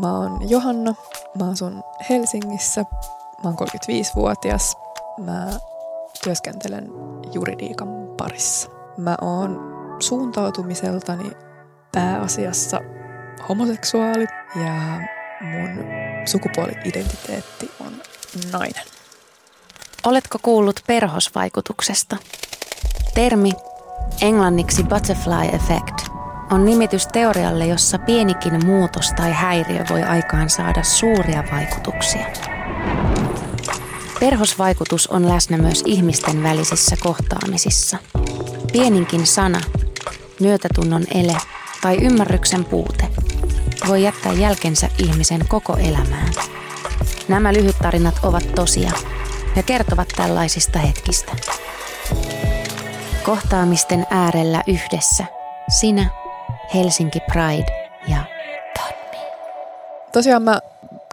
Mä oon Johanna, mä asun Helsingissä, mä oon 35-vuotias, mä työskentelen juridiikan parissa. Mä oon suuntautumiseltani pääasiassa homoseksuaali ja mun sukupuoli-identiteetti on nainen. Oletko kuullut perhosvaikutuksesta? Termi, englanniksi butterfly effect, on nimitys teorialle, jossa pienikin muutos tai häiriö voi aikaan saada suuria vaikutuksia. Perhosvaikutus on läsnä myös ihmisten välisissä kohtaamisissa. Pieninkin sana, myötätunnon ele tai ymmärryksen puute voi jättää jälkensä ihmisen koko elämään. Nämä lyhyttarinat ovat tosia ja kertovat tällaisista hetkistä. Kohtaamisten äärellä yhdessä sinä, Helsinki Pride ja Tonni. Tosiaan mä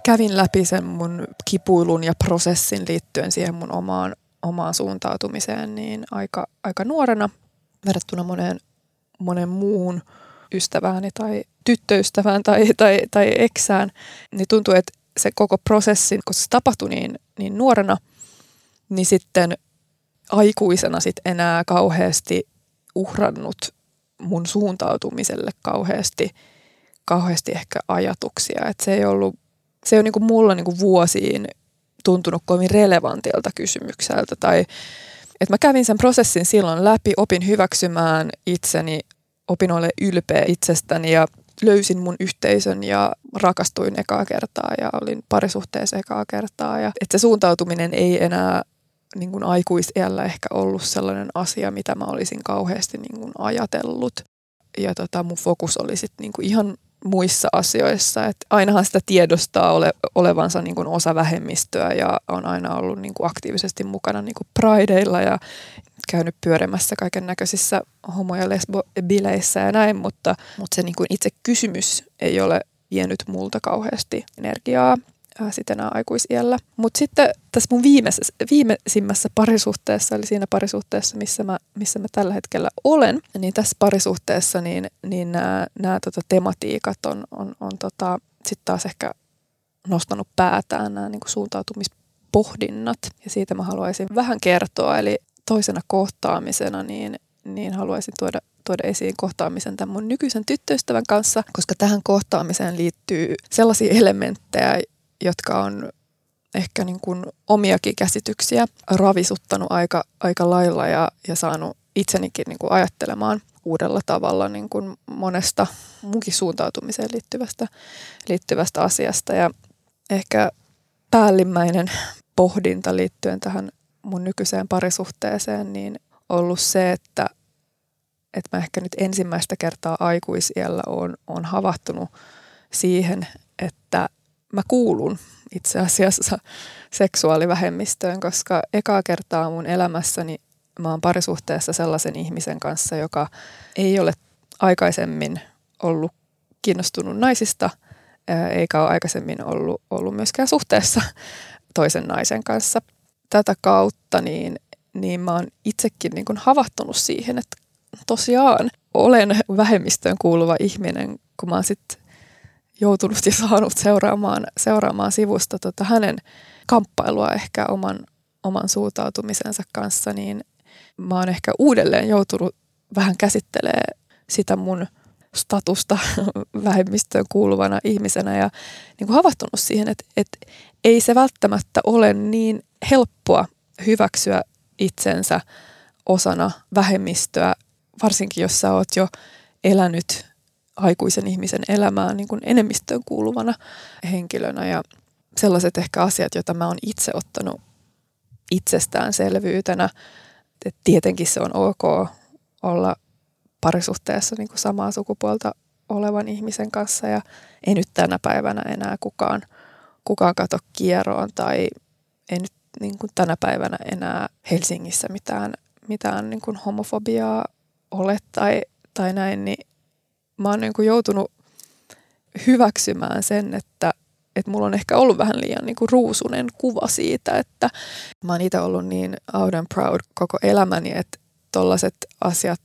kävin läpi sen mun kipuilun ja prosessin liittyen siihen mun omaan, omaan suuntautumiseen niin aika, aika nuorena verrattuna moneen, monen muun ystävääni tai tyttöystävään tai, tai, tai eksään, niin tuntuu, että se koko prosessi, kun se tapahtui niin, niin nuorena, niin sitten aikuisena sit enää kauheasti uhrannut mun suuntautumiselle kauheasti, kauheasti ehkä ajatuksia. Et se ei ollut, se ei ole niin mulla niin vuosiin tuntunut kovin relevantilta kysymykseltä. Tai, että mä kävin sen prosessin silloin läpi, opin hyväksymään itseni, opin ole ylpeä itsestäni ja löysin mun yhteisön ja rakastuin ekaa kertaa ja olin parisuhteessa ekaa kertaa. Ja, että se suuntautuminen ei enää niin kuin aikuisiällä ehkä ollut sellainen asia, mitä mä olisin kauheasti niin kuin ajatellut. Ja tota, mun fokus oli sitten niin kuin ihan muissa asioissa. Et ainahan sitä tiedostaa ole, olevansa niin kuin osa vähemmistöä ja on aina ollut niin kuin aktiivisesti mukana niin kuin prideilla ja käynyt pyörimässä kaiken näköisissä homo- ja lesbo-bileissä ja näin, mutta, mutta se niin kuin itse kysymys ei ole vienyt multa kauheasti energiaa sitten enää aikuisiellä. Mutta sitten tässä mun viimeisimmässä parisuhteessa, eli siinä parisuhteessa, missä mä, missä mä tällä hetkellä olen, niin tässä parisuhteessa niin, niin nämä tota tematiikat on, on, on tota, sitten taas ehkä nostanut päätään nämä niin suuntautumispohdinnat. Ja siitä mä haluaisin vähän kertoa. Eli toisena kohtaamisena niin, niin haluaisin tuoda tuoda esiin kohtaamisen tämän mun nykyisen tyttöystävän kanssa, koska tähän kohtaamiseen liittyy sellaisia elementtejä, jotka on ehkä niin kuin omiakin käsityksiä ravisuttanut aika, aika lailla ja, ja saanut itsenikin niin kuin ajattelemaan uudella tavalla niin kuin monesta munkin suuntautumiseen liittyvästä, liittyvästä asiasta. Ja ehkä päällimmäinen pohdinta liittyen tähän mun nykyiseen parisuhteeseen niin ollut se, että, että mä ehkä nyt ensimmäistä kertaa aikuisiellä on, on havahtunut siihen, että mä kuulun itse asiassa seksuaalivähemmistöön, koska ekaa kertaa mun elämässäni mä oon parisuhteessa sellaisen ihmisen kanssa, joka ei ole aikaisemmin ollut kiinnostunut naisista, eikä ole aikaisemmin ollut, ollut myöskään suhteessa toisen naisen kanssa. Tätä kautta niin, niin mä oon itsekin niin kuin havahtunut siihen, että tosiaan olen vähemmistöön kuuluva ihminen, kun mä oon sitten joutunut ja saanut seuraamaan, seuraamaan sivusta tota hänen kamppailua ehkä oman, oman suuntautumisensa kanssa, niin mä oon ehkä uudelleen joutunut vähän käsittelee sitä mun statusta vähemmistöön kuuluvana ihmisenä ja niin kuin havahtunut siihen, että, että ei se välttämättä ole niin helppoa hyväksyä itsensä osana vähemmistöä, varsinkin jos sä oot jo elänyt aikuisen ihmisen elämään niin kuin enemmistöön kuuluvana henkilönä ja sellaiset ehkä asiat, joita mä oon itse ottanut itsestäänselvyytenä. Et tietenkin se on ok olla parisuhteessa niin kuin samaa sukupuolta olevan ihmisen kanssa ja ei nyt tänä päivänä enää kukaan, kukaan kato kieroon tai ei nyt niin kuin tänä päivänä enää Helsingissä mitään, mitään niin kuin homofobiaa ole tai, tai näin, niin mä oon niin kuin joutunut hyväksymään sen, että, että mulla on ehkä ollut vähän liian niin kuin ruusunen kuva siitä, että mä oon itse ollut niin out and proud koko elämäni, että tollaset asiat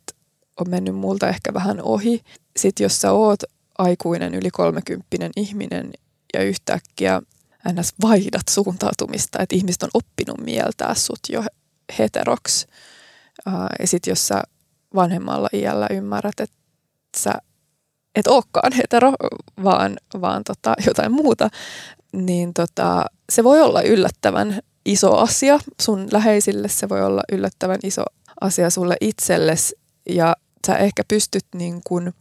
on mennyt multa ehkä vähän ohi. Sitten jos sä oot aikuinen yli kolmekymppinen ihminen ja yhtäkkiä ns. vaihdat suuntautumista, että ihmiset on oppinut mieltää sut jo heteroksi. Ja sitten jos sä vanhemmalla iällä ymmärrät, että sä et olekaan hetero, vaan, vaan tota, jotain muuta, niin tota, se voi olla yllättävän iso asia sun läheisille, se voi olla yllättävän iso asia sulle itsellesi ja sä ehkä pystyt niin kuin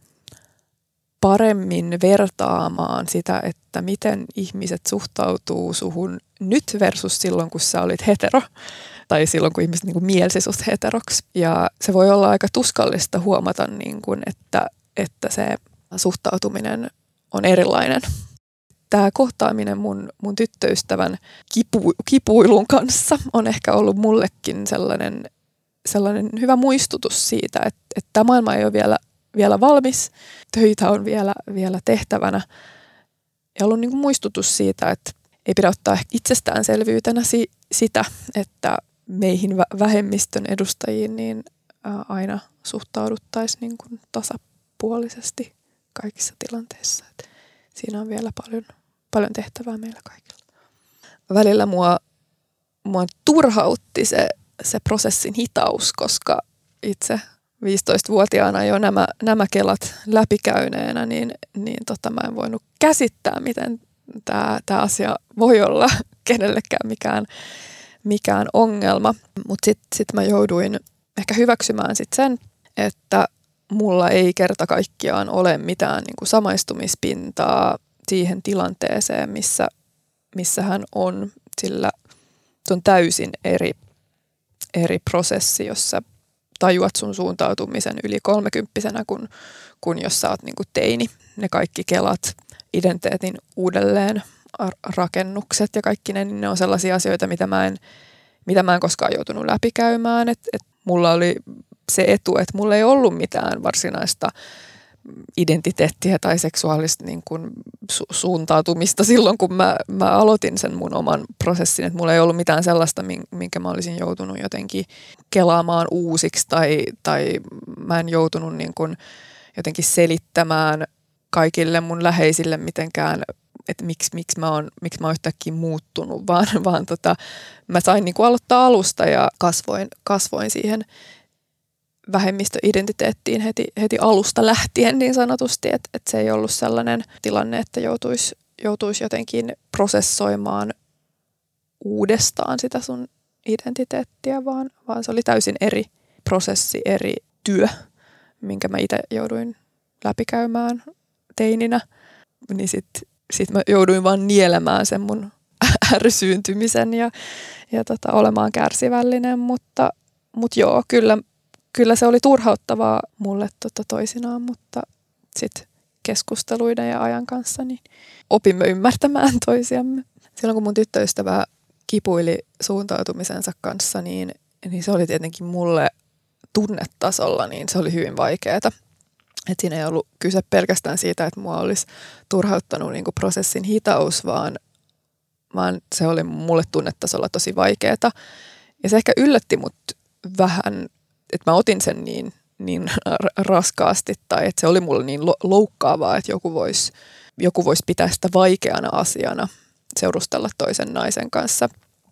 paremmin vertaamaan sitä, että miten ihmiset suhtautuu suhun nyt versus silloin, kun sä olit hetero tai silloin, kun ihmiset niin kuin mielsi sut heteroksi. Ja se voi olla aika tuskallista huomata, niin kuin, että, että se suhtautuminen on erilainen. Tämä kohtaaminen mun, mun tyttöystävän kipu, kipuilun kanssa on ehkä ollut mullekin sellainen, sellainen hyvä muistutus siitä, että, että tämä maailma ei ole vielä, vielä valmis, töitä on vielä, vielä tehtävänä. Ja ollut niin kuin muistutus siitä, että ei pidä ottaa itsestäänselvyytenä si- sitä, että meihin vähemmistön edustajiin niin aina suhtauduttaisiin niin kuin tasapuolisesti kaikissa tilanteissa. Et siinä on vielä paljon, paljon tehtävää meillä kaikilla. Välillä mua, mua turhautti se, se prosessin hitaus, koska itse 15-vuotiaana jo nämä, nämä kelat läpikäyneenä, niin, niin tota, mä en voinut käsittää, miten tämä, asia voi olla kenellekään mikään, mikään ongelma. Mutta sitten sit mä jouduin ehkä hyväksymään sit sen, että mulla ei kerta kaikkiaan ole mitään niin kuin samaistumispintaa siihen tilanteeseen, missä, missä hän on, sillä se on täysin eri, eri prosessi, jossa tajuat sun suuntautumisen yli kolmekymppisenä, kun, kun jos sä oot niin kuin teini. Ne kaikki kelat, identiteetin uudelleen rakennukset ja kaikki ne, niin ne on sellaisia asioita, mitä mä en, mitä mä en koskaan joutunut läpikäymään. Et, et mulla oli se etu, että mulla ei ollut mitään varsinaista identiteettiä tai seksuaalista niin kuin su- suuntautumista silloin, kun mä, mä aloitin sen mun oman prosessin. Että mulla ei ollut mitään sellaista, minkä mä olisin joutunut jotenkin kelaamaan uusiksi tai, tai mä en joutunut niin kuin jotenkin selittämään kaikille mun läheisille mitenkään, että miksi, miksi, mä oon, miksi mä oon yhtäkkiä muuttunut, vaan, vaan tota, mä sain niin kuin aloittaa alusta ja kasvoin, kasvoin siihen vähemmistöidentiteettiin heti, heti alusta lähtien niin sanotusti, että, että se ei ollut sellainen tilanne, että joutuisi, joutuisi jotenkin prosessoimaan uudestaan sitä sun identiteettiä, vaan, vaan se oli täysin eri prosessi, eri työ, minkä mä itse jouduin läpikäymään teininä. Niin sitten sit mä jouduin vaan nielemään sen mun ärsyyntymisen ja, ja tota, olemaan kärsivällinen, mutta, mutta joo, kyllä kyllä se oli turhauttavaa mulle tota toisinaan, mutta sitten keskusteluiden ja ajan kanssa niin opimme ymmärtämään toisiamme. Silloin kun mun tyttöystävä kipuili suuntautumisensa kanssa, niin, niin se oli tietenkin mulle tunnetasolla, niin se oli hyvin vaikeaa. Et siinä ei ollut kyse pelkästään siitä, että mua olisi turhauttanut niin prosessin hitaus, vaan, vaan se oli mulle tunnetasolla tosi vaikeaa. Ja se ehkä yllätti mut vähän että mä otin sen niin, niin raskaasti tai että se oli mulle niin loukkaavaa, että joku voisi joku vois pitää sitä vaikeana asiana seurustella toisen naisen kanssa,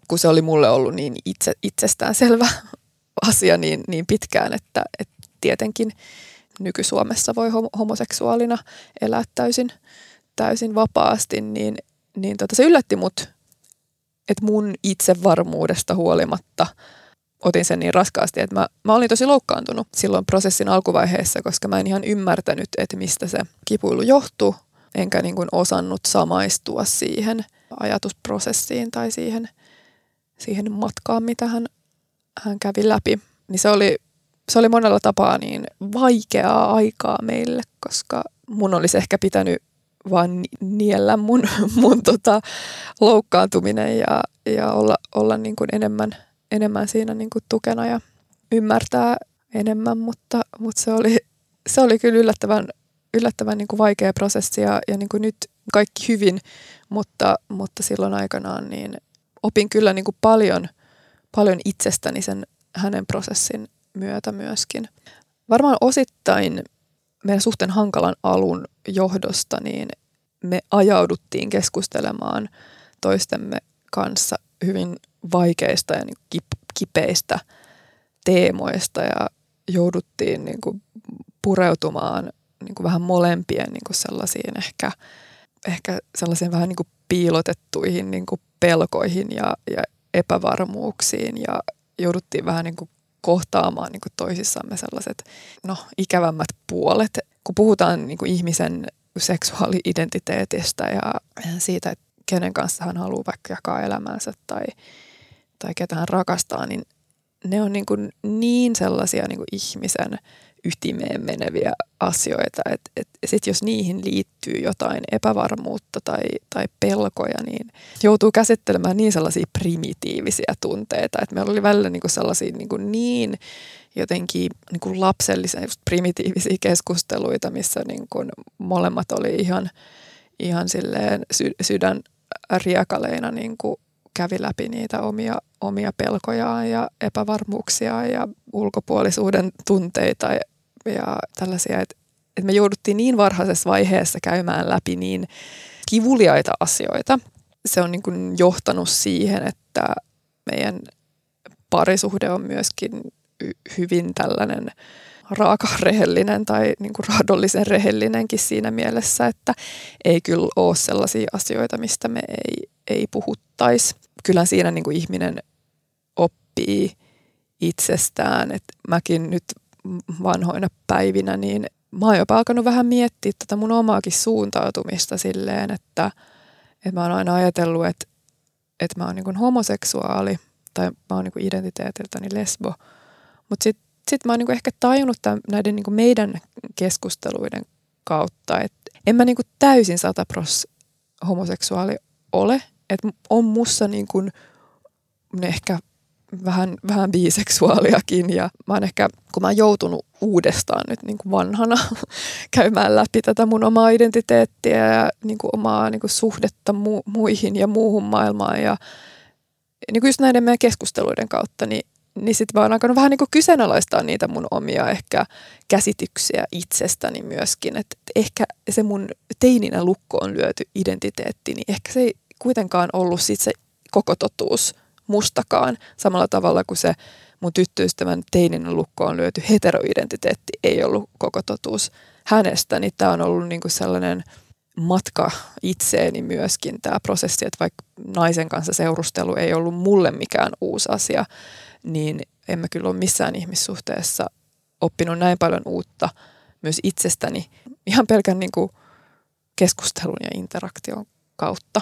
kun se oli mulle ollut niin itse, itsestäänselvä asia niin, niin pitkään, että, että tietenkin nyky-Suomessa voi homoseksuaalina elää täysin, täysin vapaasti, niin, niin tota, se yllätti mut, että mun itsevarmuudesta huolimatta – otin sen niin raskaasti, että mä, mä olin tosi loukkaantunut silloin prosessin alkuvaiheessa, koska mä en ihan ymmärtänyt, että mistä se kipuilu johtuu, enkä niin kuin osannut samaistua siihen ajatusprosessiin tai siihen, siihen matkaan, mitä hän, hän kävi läpi. Niin se oli, se oli monella tapaa niin vaikeaa aikaa meille, koska mun olisi ehkä pitänyt vaan niellä mun, mun tota, loukkaantuminen ja, ja olla, olla niin kuin enemmän – enemmän siinä niin kuin tukena ja ymmärtää enemmän, mutta, mutta se, oli, se oli kyllä yllättävän, yllättävän niin kuin vaikea prosessi ja, ja niin kuin nyt kaikki hyvin, mutta, mutta silloin aikanaan niin opin kyllä niin kuin paljon, paljon itsestäni sen hänen prosessin myötä myöskin. Varmaan osittain meidän suhteen hankalan alun johdosta, niin me ajauduttiin keskustelemaan toistemme kanssa hyvin vaikeista ja niin kipeistä teemoista ja jouduttiin niin kuin pureutumaan niin kuin vähän molempien niin kuin sellaisiin ehkä, ehkä sellaisiin vähän niin kuin piilotettuihin niin kuin pelkoihin ja, ja epävarmuuksiin ja jouduttiin vähän niin kuin kohtaamaan niin kuin toisissamme sellaiset no, ikävämmät puolet. Kun puhutaan niin kuin ihmisen seksuaali-identiteetistä ja siitä, että kenen kanssa hän haluaa vaikka jakaa elämänsä tai, tai ketä hän rakastaa, niin ne on niin, kuin niin sellaisia niin kuin ihmisen ytimeen meneviä asioita, että et sit jos niihin liittyy jotain epävarmuutta tai, tai pelkoja, niin joutuu käsittelemään niin sellaisia primitiivisiä tunteita, että meillä oli välillä niin kuin sellaisia niin, kuin niin jotenkin niin kuin lapsellisia, just primitiivisiä keskusteluita, missä niin kuin molemmat oli ihan, ihan silleen sy- sydän riekaleina niin kuin kävi läpi niitä omia, omia pelkojaan ja epävarmuuksia ja ulkopuolisuuden tunteita ja, ja tällaisia, että, että me jouduttiin niin varhaisessa vaiheessa käymään läpi niin kivuliaita asioita. Se on niin kuin johtanut siihen, että meidän parisuhde on myöskin hyvin tällainen raaka rehellinen tai niin kuin raadollisen rehellinenkin siinä mielessä, että ei kyllä ole sellaisia asioita, mistä me ei, ei puhuttaisi. Kyllä siinä niin kuin ihminen oppii itsestään, että mäkin nyt vanhoina päivinä, niin mä oon jopa alkanut vähän miettiä tätä mun omaakin suuntautumista silleen, että, että mä oon aina ajatellut, että, että mä oon niin homoseksuaali tai mä oon niin identiteetiltäni lesbo, mutta sitten sit mä oon niin ehkä tajunnut tämän, näiden niin meidän keskusteluiden kautta, että en mä niin täysin satapros homoseksuaali ole, että on mussa niin kuin, ehkä vähän, vähän biseksuaaliakin ja mä oon ehkä, kun mä oon joutunut uudestaan nyt niin kuin vanhana käymään läpi tätä mun omaa identiteettiä ja niin kuin omaa niin kuin suhdetta mu- muihin ja muuhun maailmaan ja niin kuin just näiden meidän keskusteluiden kautta, niin niin sitten mä oon alkanut vähän niin kuin kyseenalaistaa niitä mun omia ehkä käsityksiä itsestäni myöskin. Että ehkä se mun teininä lukkoon lyöty identiteetti, niin ehkä se ei kuitenkaan ollut sit se koko totuus mustakaan samalla tavalla kuin se mun tyttöystävän teininä lukkoon lyöty heteroidentiteetti ei ollut koko totuus hänestä. Niin tämä on ollut niin kuin sellainen matka itseeni myöskin tämä prosessi, että vaikka naisen kanssa seurustelu ei ollut mulle mikään uusi asia, niin en mä kyllä ole missään ihmissuhteessa oppinut näin paljon uutta myös itsestäni ihan pelkän niin kuin keskustelun ja interaktion kautta.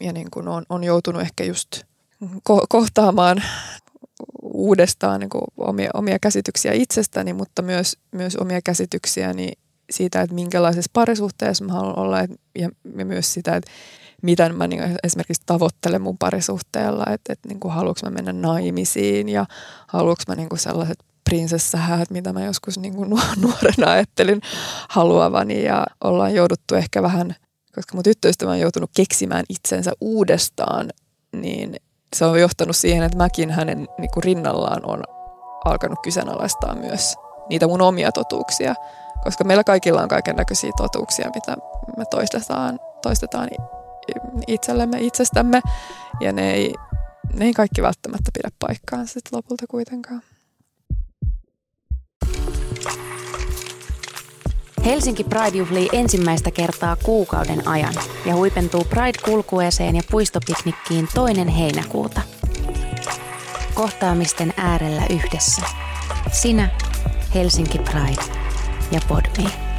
Ja niin kuin on, on joutunut ehkä just ko- kohtaamaan uudestaan niin kuin omia, omia käsityksiä itsestäni, mutta myös, myös omia käsityksiäni siitä, että minkälaisessa parisuhteessa mä haluan olla ja, ja myös sitä, että mitä mä niin esimerkiksi tavoittelen mun parisuhteella, että, että niin kuin haluanko mä mennä naimisiin ja haluanko mä niin kuin sellaiset prinsessahäät, mitä mä joskus niin kuin nuorena ajattelin haluavani ja ollaan jouduttu ehkä vähän, koska mun tyttöystävä on joutunut keksimään itsensä uudestaan, niin se on johtanut siihen, että mäkin hänen niin kuin rinnallaan on alkanut kyseenalaistaa myös niitä mun omia totuuksia, koska meillä kaikilla on kaiken näköisiä totuuksia, mitä me toistetaan, toistetaan itsellemme itsestämme ja ne ei, ne ei kaikki välttämättä pidä paikkaan sitten lopulta kuitenkaan. Helsinki Pride juhlii ensimmäistä kertaa kuukauden ajan ja huipentuu Pride-kulkueeseen ja puistopiknikkiin toinen heinäkuuta. Kohtaamisten äärellä yhdessä. Sinä, Helsinki Pride ja Podme.